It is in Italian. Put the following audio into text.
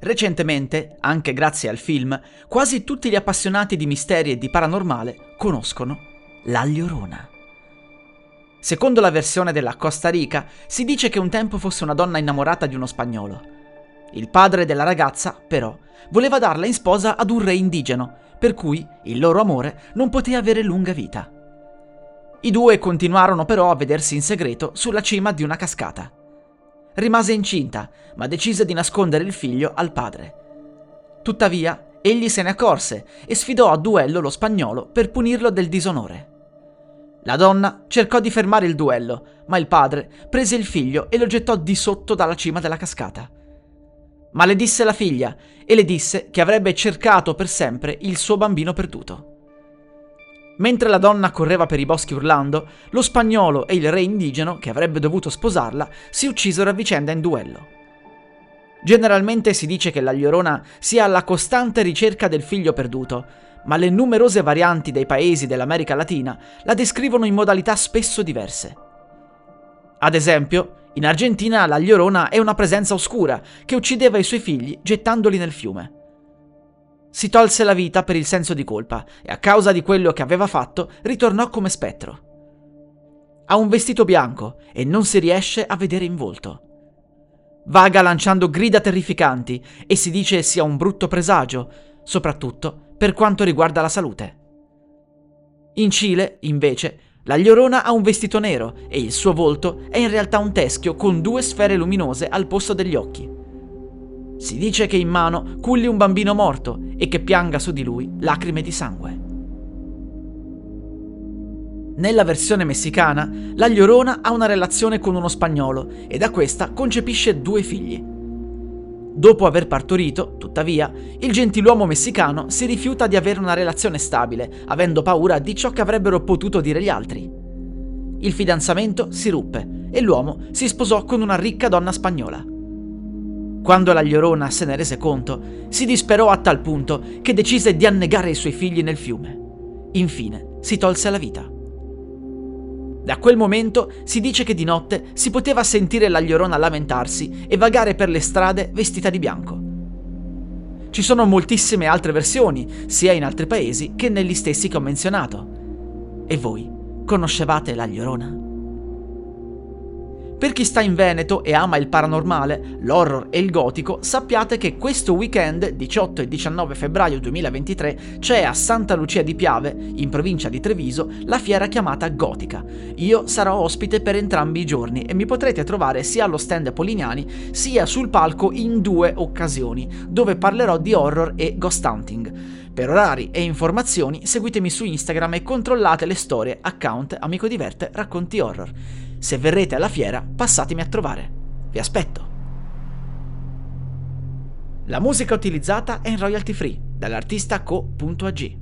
Recentemente, anche grazie al film, quasi tutti gli appassionati di misteri e di paranormale conoscono la Llorona. Secondo la versione della Costa Rica, si dice che un tempo fosse una donna innamorata di uno spagnolo. Il padre della ragazza, però, voleva darla in sposa ad un re indigeno, per cui il loro amore non poté avere lunga vita. I due continuarono però a vedersi in segreto sulla cima di una cascata. Rimase incinta, ma decise di nascondere il figlio al padre. Tuttavia, egli se ne accorse e sfidò a duello lo spagnolo per punirlo del disonore. La donna cercò di fermare il duello, ma il padre prese il figlio e lo gettò di sotto dalla cima della cascata. Maledisse la figlia e le disse che avrebbe cercato per sempre il suo bambino perduto. Mentre la donna correva per i boschi urlando, lo spagnolo e il re indigeno, che avrebbe dovuto sposarla, si uccisero a vicenda in duello. Generalmente si dice che la Llorona sia alla costante ricerca del figlio perduto, ma le numerose varianti dei paesi dell'America Latina la descrivono in modalità spesso diverse. Ad esempio, in Argentina la Llorona è una presenza oscura che uccideva i suoi figli gettandoli nel fiume. Si tolse la vita per il senso di colpa e a causa di quello che aveva fatto ritornò come spettro. Ha un vestito bianco e non si riesce a vedere in volto. Vaga lanciando grida terrificanti e si dice sia un brutto presagio, soprattutto per quanto riguarda la salute. In Cile, invece, la Llorona ha un vestito nero e il suo volto è in realtà un teschio con due sfere luminose al posto degli occhi. Si dice che in mano culli un bambino morto e che pianga su di lui lacrime di sangue. Nella versione messicana, la Llorona ha una relazione con uno spagnolo e da questa concepisce due figli. Dopo aver partorito, tuttavia, il gentiluomo messicano si rifiuta di avere una relazione stabile, avendo paura di ciò che avrebbero potuto dire gli altri. Il fidanzamento si ruppe e l'uomo si sposò con una ricca donna spagnola. Quando la Llorona se ne rese conto, si disperò a tal punto che decise di annegare i suoi figli nel fiume. Infine si tolse la vita. Da quel momento si dice che di notte si poteva sentire la Llorona lamentarsi e vagare per le strade vestita di bianco. Ci sono moltissime altre versioni, sia in altri paesi che negli stessi che ho menzionato. E voi conoscevate la Llorona? Per chi sta in Veneto e ama il paranormale, l'horror e il gotico, sappiate che questo weekend, 18 e 19 febbraio 2023, c'è a Santa Lucia di Piave, in provincia di Treviso, la fiera chiamata Gotica. Io sarò ospite per entrambi i giorni e mi potrete trovare sia allo stand Polignani sia sul palco in due occasioni, dove parlerò di horror e ghost hunting. Per orari e informazioni seguitemi su Instagram e controllate le storie account Amico Diverte Racconti Horror. Se verrete alla fiera, passatemi a trovare. Vi aspetto. La musica utilizzata è in royalty free dall'artista co.ag.